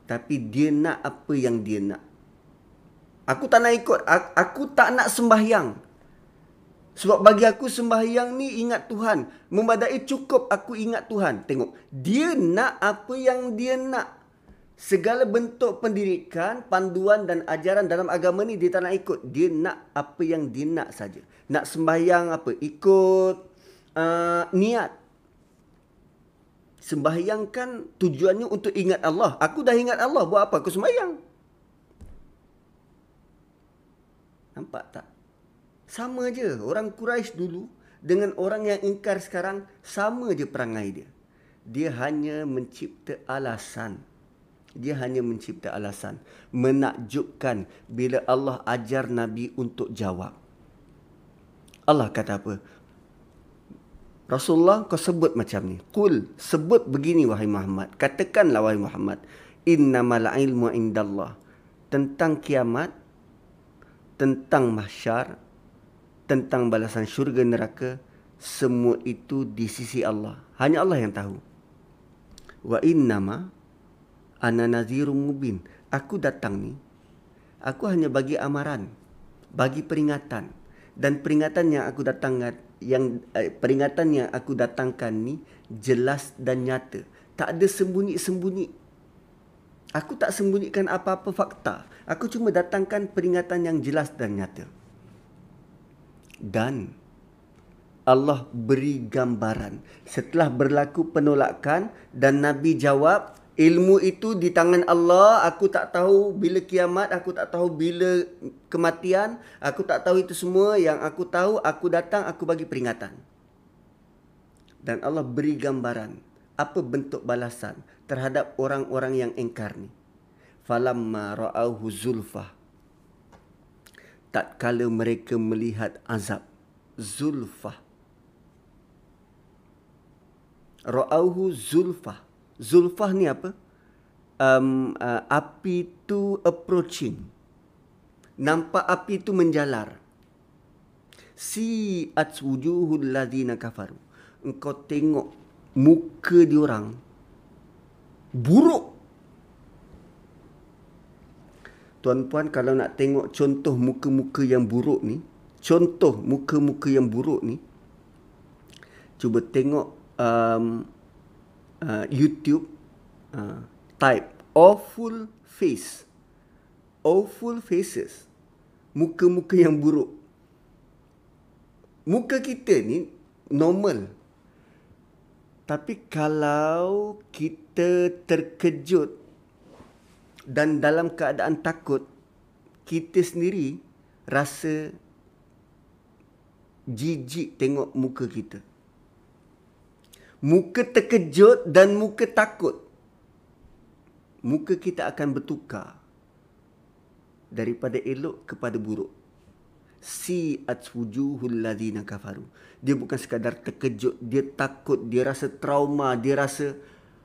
Tapi dia nak apa yang dia nak. Aku tak nak ikut. Aku tak nak sembahyang. Sebab bagi aku sembahyang ni ingat Tuhan. Memadai cukup aku ingat Tuhan. Tengok. Dia nak apa yang dia nak. Segala bentuk pendidikan, panduan dan ajaran dalam agama ni dia tak nak ikut. Dia nak apa yang dia nak saja. Nak sembahyang apa? Ikut uh, niat. Sembahyang kan tujuannya untuk ingat Allah. Aku dah ingat Allah. Buat apa aku sembahyang? Nampak tak? Sama je. Orang Quraisy dulu dengan orang yang ingkar sekarang sama je perangai dia. Dia hanya mencipta alasan. Dia hanya mencipta alasan. Menakjubkan bila Allah ajar Nabi untuk jawab. Allah kata apa? Rasulullah kau sebut macam ni. Kul sebut begini wahai Muhammad. Katakanlah wahai Muhammad. Innamal ilmu indallah. Tentang kiamat. Tentang mahsyar. Tentang balasan syurga neraka. Semua itu di sisi Allah. Hanya Allah yang tahu. Wa innama ana nazirum mubin. Aku datang ni. Aku hanya bagi amaran. Bagi peringatan. Dan peringatan yang aku datangkan yang eh, peringatan yang aku datangkan ni jelas dan nyata. Tak ada sembunyi-sembunyi. Aku tak sembunyikan apa-apa fakta. Aku cuma datangkan peringatan yang jelas dan nyata. Dan Allah beri gambaran. Setelah berlaku penolakan dan Nabi jawab, ilmu itu di tangan Allah. Aku tak tahu bila kiamat aku tak tahu bila kematian. Aku tak tahu itu semua. Yang aku tahu aku datang aku bagi peringatan. Dan Allah beri gambaran apa bentuk balasan terhadap orang-orang yang engkar ni. Falamma ra'auhu zulfah. Tatkala mereka melihat azab zulfah. Ra'auhu zulfah Zulfah ni apa? Um, uh, api tu approaching. Nampak api tu menjalar. Si atswujuhul ladina kafaru. Engkau tengok muka diorang buruk. Tuan-puan kalau nak tengok contoh muka-muka yang buruk ni, contoh muka-muka yang buruk ni, cuba tengok um, uh, YouTube uh, type awful face awful faces muka-muka yang buruk. Muka kita ni normal. Tapi kalau kita terkejut dan dalam keadaan takut kita sendiri rasa jijik tengok muka kita muka terkejut dan muka takut. Muka kita akan bertukar daripada elok kepada buruk. Si atwujuhul ladina kafaru. Dia bukan sekadar terkejut dia takut dia rasa trauma dia rasa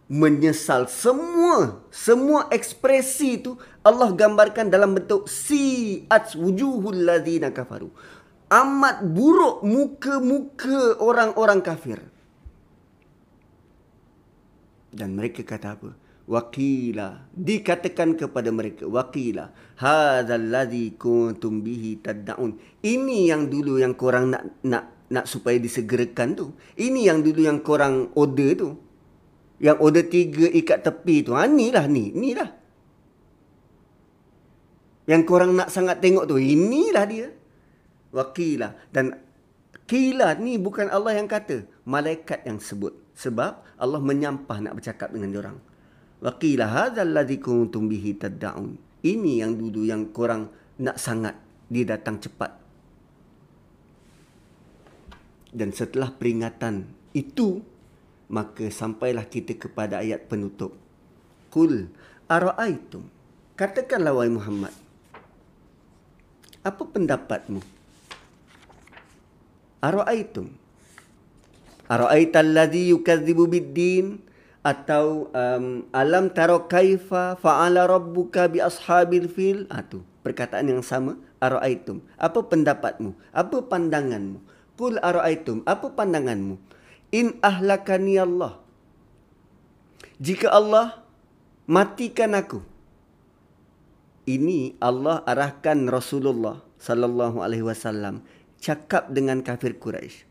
menyesal. Semua semua ekspresi itu Allah gambarkan dalam bentuk si atwujuhul ladina kafaru. Amat buruk muka-muka orang-orang kafir dan mereka kata apa? Wakila. Dikatakan kepada mereka. Wakila. Hadal ladhi kuntum bihi. Ini yang dulu yang korang nak nak nak supaya disegerakan tu. Ini yang dulu yang korang order tu. Yang order tiga ikat tepi tu. Ha, ni lah ni. Ni lah. Yang korang nak sangat tengok tu. Inilah dia. Wakilah. Dan kila ni bukan Allah yang kata. Malaikat yang sebut. Sebab Allah menyampah nak bercakap dengan orang. Wakilah hadzal ladzi kuntum bihi tad'un. Ini yang dulu yang korang nak sangat dia datang cepat. Dan setelah peringatan itu maka sampailah kita kepada ayat penutup. Kul ara'aitum. Katakanlah wahai Muhammad. Apa pendapatmu? Ara'aitum. Ara'aital ladzi yukadzibu bid-din atau um, alam tara kaifa fa'ala rabbuka bi ashabil fil? Ah tu, perkataan yang sama. Ara'aitum. Apa pendapatmu? Apa pandanganmu? Kul ara'aitum. Apa pandanganmu? In ahlakani Allah. Jika Allah matikan aku. Ini Allah arahkan Rasulullah sallallahu alaihi wasallam cakap dengan kafir Quraisy.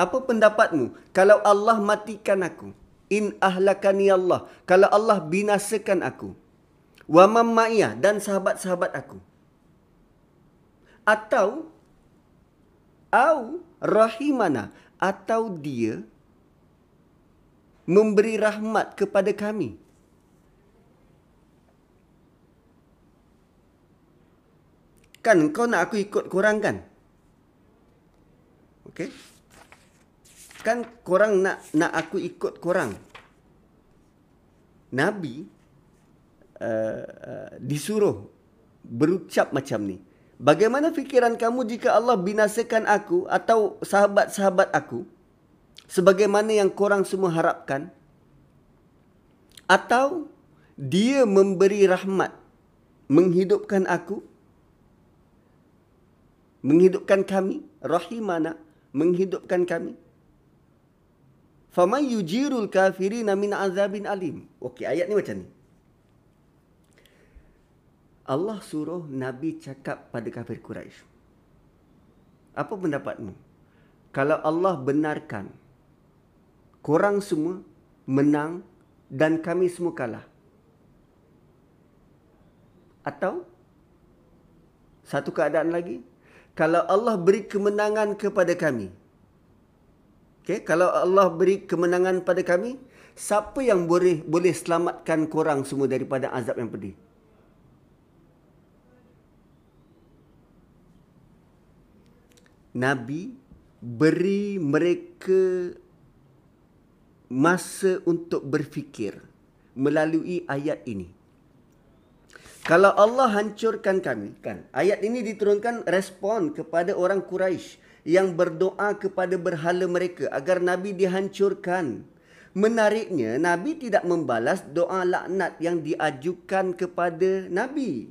Apa pendapatmu kalau Allah matikan aku? In ahlakani Allah. Kalau Allah binasakan aku. Wa mamma'iyah dan sahabat-sahabat aku. Atau au rahimana atau dia memberi rahmat kepada kami. Kan kau nak aku ikut korang kan? Okey. Kan korang nak nak aku ikut korang. Nabi uh, uh, disuruh berucap macam ni. Bagaimana fikiran kamu jika Allah binasakan aku atau sahabat-sahabat aku? sebagaimana yang korang semua harapkan atau dia memberi rahmat menghidupkan aku menghidupkan kami rahimana menghidupkan kami faman yujirul kafirina min azabin alim okey ayat ni macam ni Allah suruh Nabi cakap pada kafir Quraisy. Apa pendapatmu? Kalau Allah benarkan korang semua menang dan kami semua kalah. Atau satu keadaan lagi, kalau Allah beri kemenangan kepada kami. Okay, kalau Allah beri kemenangan pada kami, siapa yang boleh boleh selamatkan korang semua daripada azab yang pedih? Nabi beri mereka masa untuk berfikir melalui ayat ini. Kalau Allah hancurkan kami, kan? Ayat ini diturunkan respon kepada orang Quraisy yang berdoa kepada berhala mereka agar Nabi dihancurkan. Menariknya, Nabi tidak membalas doa laknat yang diajukan kepada Nabi.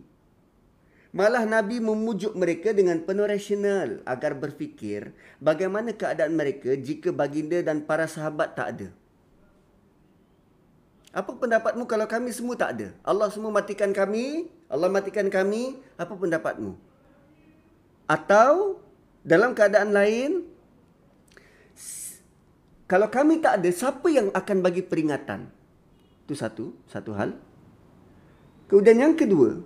Malah Nabi memujuk mereka dengan penuh rasional agar berfikir bagaimana keadaan mereka jika baginda dan para sahabat tak ada. Apa pendapatmu kalau kami semua tak ada? Allah semua matikan kami, Allah matikan kami, apa pendapatmu? Atau dalam keadaan lain, kalau kami tak ada, siapa yang akan bagi peringatan? Itu satu, satu hal. Kemudian yang kedua,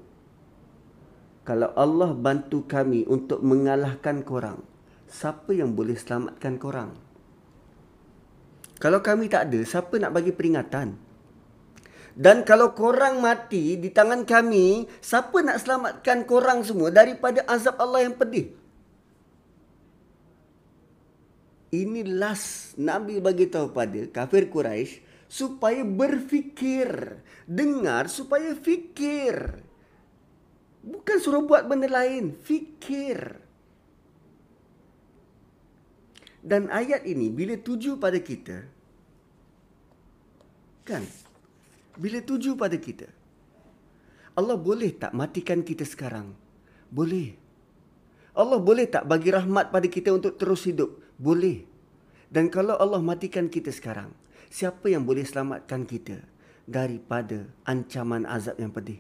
kalau Allah bantu kami untuk mengalahkan korang, siapa yang boleh selamatkan korang? Kalau kami tak ada, siapa nak bagi peringatan? Dan kalau korang mati di tangan kami, siapa nak selamatkan korang semua daripada azab Allah yang pedih? Ini last Nabi bagi tahu pada kafir Quraisy supaya berfikir, dengar supaya fikir. Bukan suruh buat benda lain, fikir. Dan ayat ini bila tuju pada kita, kan? bila tuju pada kita. Allah boleh tak matikan kita sekarang? Boleh. Allah boleh tak bagi rahmat pada kita untuk terus hidup? Boleh. Dan kalau Allah matikan kita sekarang, siapa yang boleh selamatkan kita daripada ancaman azab yang pedih?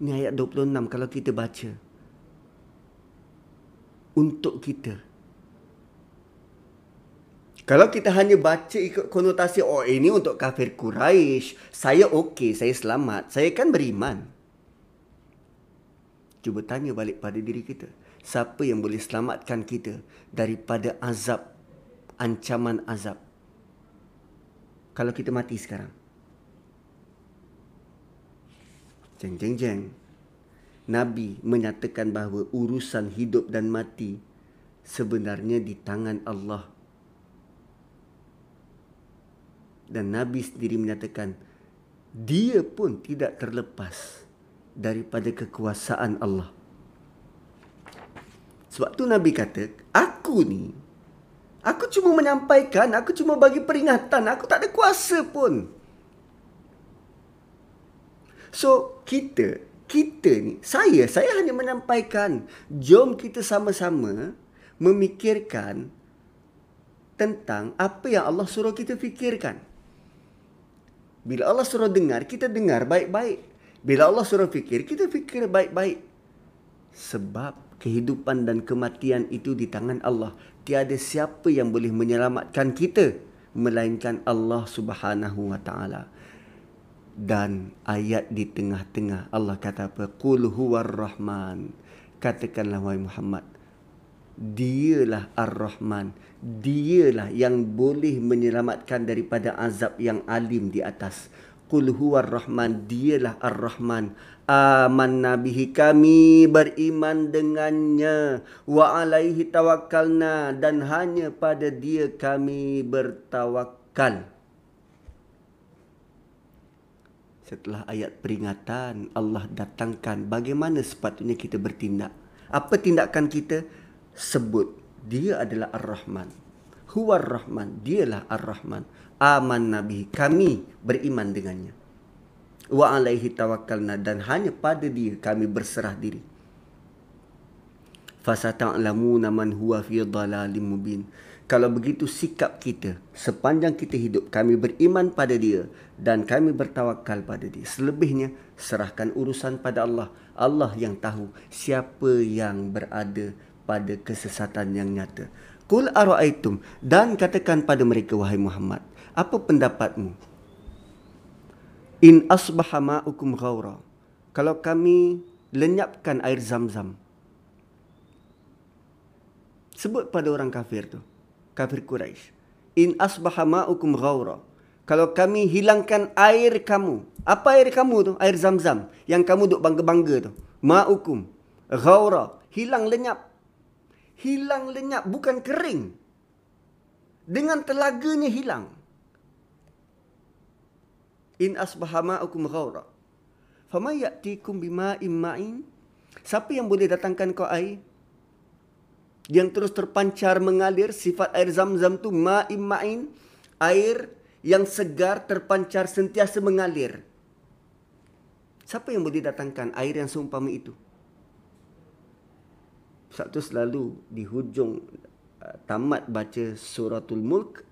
Ini ayat 26 kalau kita baca. Untuk kita kalau kita hanya baca ikut konotasi oh ini untuk kafir Quraisy, saya okey, saya selamat, saya kan beriman. Cuba tanya balik pada diri kita. Siapa yang boleh selamatkan kita daripada azab, ancaman azab? Kalau kita mati sekarang. Jeng, jeng, jeng. Nabi menyatakan bahawa urusan hidup dan mati sebenarnya di tangan Allah. Dan Nabi sendiri menyatakan dia pun tidak terlepas daripada kekuasaan Allah. Sebab tu Nabi kata, aku ni, aku cuma menyampaikan, aku cuma bagi peringatan, aku tak ada kuasa pun. So, kita, kita ni, saya, saya hanya menyampaikan, jom kita sama-sama memikirkan tentang apa yang Allah suruh kita fikirkan. Bila Allah suruh dengar, kita dengar baik-baik. Bila Allah suruh fikir, kita fikir baik-baik. Sebab kehidupan dan kematian itu di tangan Allah. Tiada siapa yang boleh menyelamatkan kita melainkan Allah Subhanahu wa taala. Dan ayat di tengah-tengah Allah kata apa? Qul huwar rahman. Katakanlah wahai Muhammad, Dialah Ar-Rahman. Dialah yang boleh menyelamatkan daripada azab yang alim di atas. Qul huwar rahman dialah ar-rahman amanna bihi kami beriman dengannya. Wa alaihi tawakkalna dan hanya pada dia kami bertawakal Setelah ayat peringatan Allah datangkan bagaimana sepatutnya kita bertindak. Apa tindakan kita? Sebut dia adalah ar-rahman. Huwar rahman dialah ar-rahman. Aman nabi kami beriman dengannya wa alaihi tawakkalna dan hanya pada dia kami berserah diri. Fasata'lamuna man huwa fi dhalalim mubin. Kalau begitu sikap kita sepanjang kita hidup kami beriman pada dia dan kami bertawakal pada dia. Selebihnya serahkan urusan pada Allah. Allah yang tahu siapa yang berada pada kesesatan yang nyata. Kul ara'aitum dan katakan pada mereka wahai Muhammad, apa pendapatmu? In asbaha ma'ukum ghaura. Kalau kami lenyapkan air Zam-Zam. Sebut pada orang kafir tu, kafir Quraisy. In asbaha ma'ukum ghaura. Kalau kami hilangkan air kamu. Apa air kamu tu? Air Zam-Zam yang kamu duk bangga-bangga tu. Ma'ukum ghaura. Hilang lenyap hilang lenyap bukan kering dengan telaganya hilang in asbaha ma'ukum ghaura fama ya'tikum bima'in ma'in? Siapa yang boleh datangkan kau air? Yang terus terpancar mengalir sifat air zam-zam tu ma'in ma'in air yang segar terpancar sentiasa mengalir. Siapa yang boleh datangkan air yang seumpama itu? Sebab tu selalu di hujung uh, tamat baca suratul mulk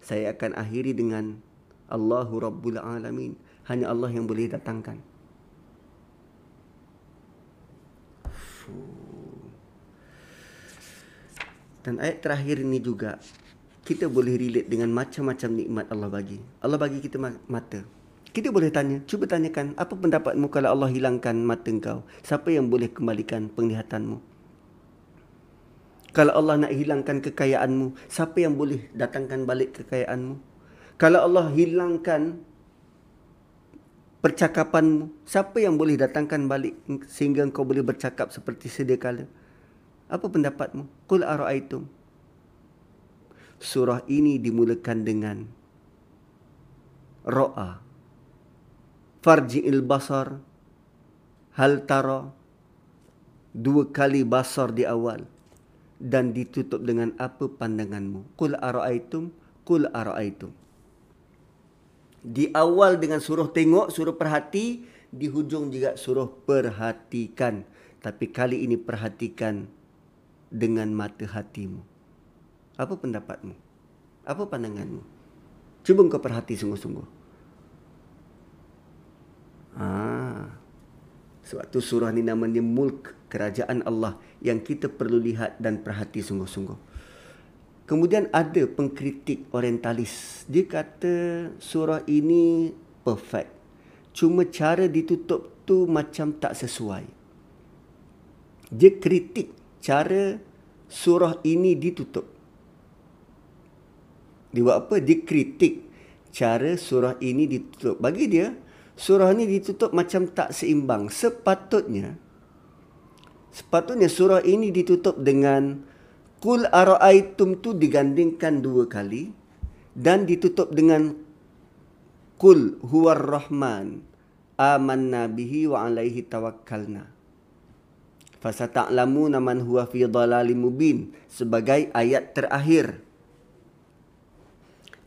saya akan akhiri dengan Allahu Rabbul Alamin. Hanya Allah yang boleh datangkan. Dan ayat terakhir ini juga kita boleh relate dengan macam-macam nikmat Allah bagi. Allah bagi kita mata. Kita boleh tanya, cuba tanyakan apa pendapatmu kalau Allah hilangkan mata engkau? Siapa yang boleh kembalikan penglihatanmu? Kalau Allah nak hilangkan kekayaanmu, siapa yang boleh datangkan balik kekayaanmu? Kalau Allah hilangkan percakapanmu, siapa yang boleh datangkan balik sehingga kau boleh bercakap seperti sedia kala? Apa pendapatmu? Qul ara'aytum. Surah ini dimulakan dengan Ra'a. Farji'il basar. Hal tara. Dua kali basar di awal dan ditutup dengan apa pandanganmu qul araaitum qul araaitum di awal dengan suruh tengok suruh perhati di hujung juga suruh perhatikan. Tapi kali ini perhatikan dengan mata hatimu. Apa pendapatmu? Apa pandanganmu? Cuba kau perhati sungguh-sungguh. Ah sebab tu surah ni namanya mulk kerajaan Allah yang kita perlu lihat dan perhati sungguh-sungguh. Kemudian ada pengkritik orientalis. Dia kata surah ini perfect. Cuma cara ditutup tu macam tak sesuai. Dia kritik cara surah ini ditutup. Dia buat apa? Dia kritik cara surah ini ditutup. Bagi dia, surah ini ditutup macam tak seimbang. Sepatutnya, sepatutnya surah ini ditutup dengan Kul ara'aitum tu digandingkan dua kali dan ditutup dengan Kul huwar rahman amanna bihi wa alaihi tawakkalna. Fasata'lamuna man huwa fi dhalalim mubin sebagai ayat terakhir.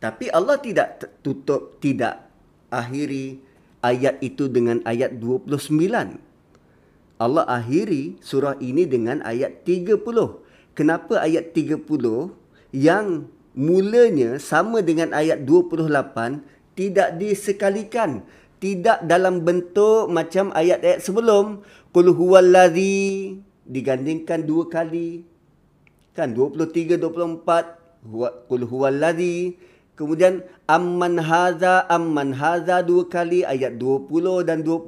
Tapi Allah tidak tutup tidak akhiri ayat itu dengan ayat 29. Allah akhiri surah ini dengan ayat 30. Kenapa ayat 30 yang mulanya sama dengan ayat 28 tidak disekalikan tidak dalam bentuk macam ayat-ayat sebelum? Qul huwallazi digandingkan dua kali. Kan 23 24 qul huwallazi. Kemudian amman haza amman haza dua kali ayat 20 dan 21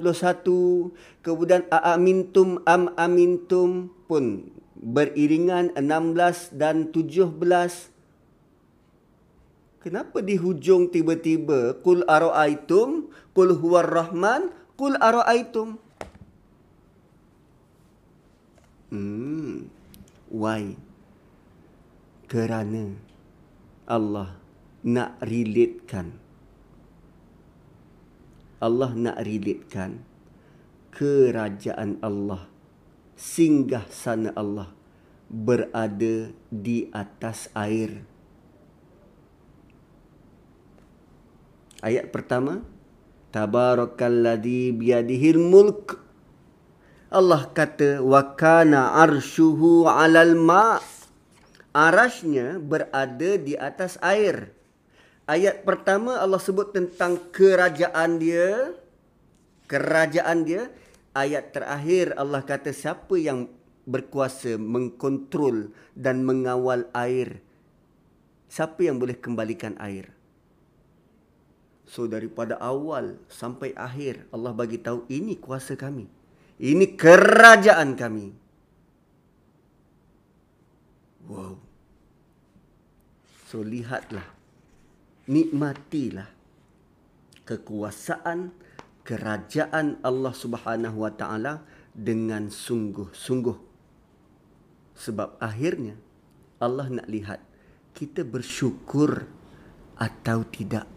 kemudian aamintum am amintum pun beriringan 16 dan 17 Kenapa di hujung tiba-tiba kul ara'aitum? Kul huwar rahman kul ara'aitum? Hmm. Why? Kerana Allah nak relatekan. Allah nak relatekan kerajaan Allah singgah sana Allah berada di atas air Ayat pertama, Tabarakalladzi biyadihil mulk. Allah kata wa kana arshuhu 'alal ma'. Arasnya berada di atas air. Ayat pertama Allah sebut tentang kerajaan dia. Kerajaan dia. Ayat terakhir Allah kata siapa yang berkuasa mengkontrol dan mengawal air. Siapa yang boleh kembalikan air? So daripada awal sampai akhir Allah bagi tahu ini kuasa kami. Ini kerajaan kami. Wow. So lihatlah. Nikmatilah kekuasaan kerajaan Allah Subhanahu wa taala dengan sungguh-sungguh. Sebab akhirnya Allah nak lihat kita bersyukur atau tidak.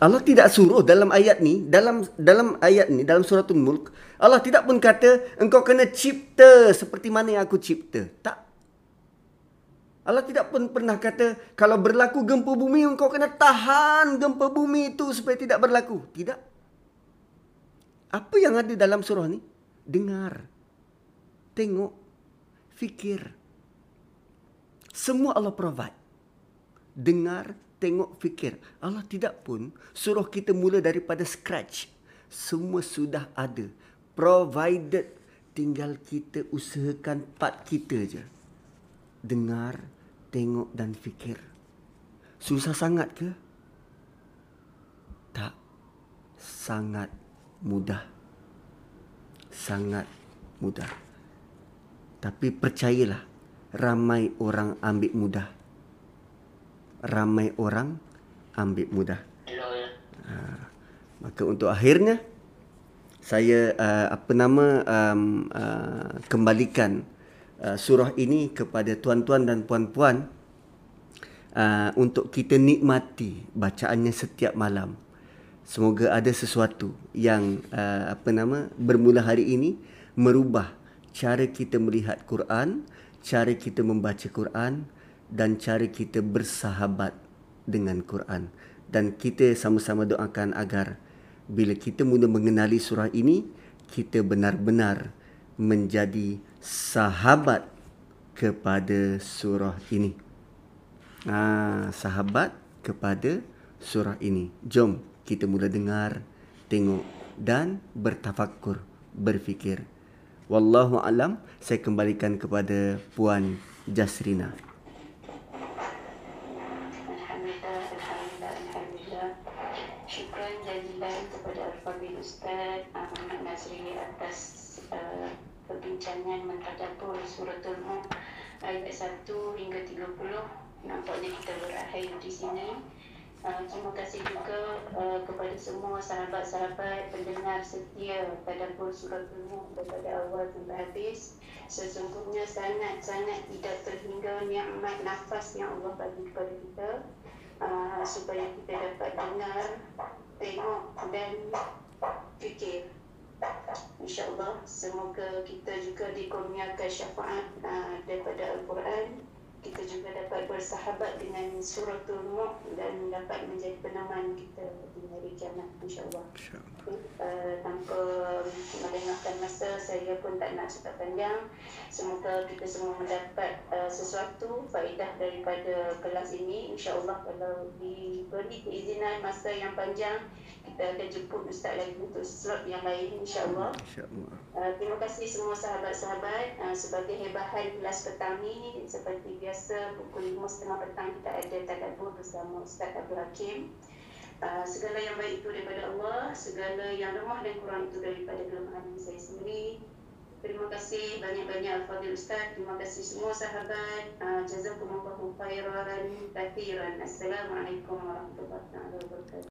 Allah tidak suruh dalam ayat ni, dalam dalam ayat ni, dalam suratul mulk, Allah tidak pun kata engkau kena cipta seperti mana yang aku cipta. Tak. Allah tidak pun pernah kata kalau berlaku gempa bumi engkau kena tahan gempa bumi itu supaya tidak berlaku. Tidak. Apa yang ada dalam surah ni? Dengar. Tengok. Fikir. Semua Allah provide. Dengar, tengok fikir. Allah tidak pun suruh kita mula daripada scratch. Semua sudah ada. Provided tinggal kita usahakan part kita je. Dengar, tengok dan fikir. Susah sangat ke? Tak. Sangat mudah. Sangat mudah. Tapi percayalah, ramai orang ambil mudah ramai orang ambil mudah. Ha, maka untuk akhirnya saya uh, apa nama um, uh, kembalikan uh, surah ini kepada tuan-tuan dan puan-puan uh, untuk kita nikmati bacaannya setiap malam. Semoga ada sesuatu yang uh, apa nama bermula hari ini merubah cara kita melihat Quran, cara kita membaca Quran, dan cara kita bersahabat dengan Quran dan kita sama-sama doakan agar bila kita mula mengenali surah ini kita benar-benar menjadi sahabat kepada surah ini. Ah, sahabat kepada surah ini. Jom kita mula dengar, tengok dan bertafakur, berfikir. Wallahu alam, saya kembalikan kepada puan Jasrina. Ayat 1 hingga 30. Nampaknya kita berakhir di sini. Uh, terima kasih juga uh, kepada semua sahabat-sahabat pendengar setia pada surat Mulk daripada awal sampai habis. Sesungguhnya sangat-sangat tidak terhingga nikmat nafas yang Allah bagi kepada kita uh, supaya kita dapat dengar, tengok dan fikir. InsyaAllah. Semoga kita juga dikurniakan syafaat uh, daripada Al-Quran. Kita juga dapat bersahabat dengan suratul Mulk dan dapat menjadi peneman kita hari kiamat insyaallah. Insya uh, tanpa melengahkan masa saya pun tak nak cakap panjang. Semoga kita semua mendapat uh, sesuatu faedah daripada kelas ini insyaallah kalau diberi keizinan masa yang panjang kita akan jemput ustaz lagi untuk slot yang lain insyaallah. Insyaallah. Uh, terima kasih semua sahabat-sahabat uh, sebagai hebahan kelas petang ini seperti biasa biasa pukul 5.30 petang kita ada tadabbur bersama Ustaz Abdul Hakim. Uh, segala yang baik itu daripada Allah, segala yang lemah dan kurang itu daripada kelemahan saya sendiri. Terima kasih banyak-banyak Al-Fadhil Ustaz. Terima kasih semua sahabat. Uh, Jazakumullahu khairan kathiran. Assalamualaikum warahmatullahi wabarakatuh.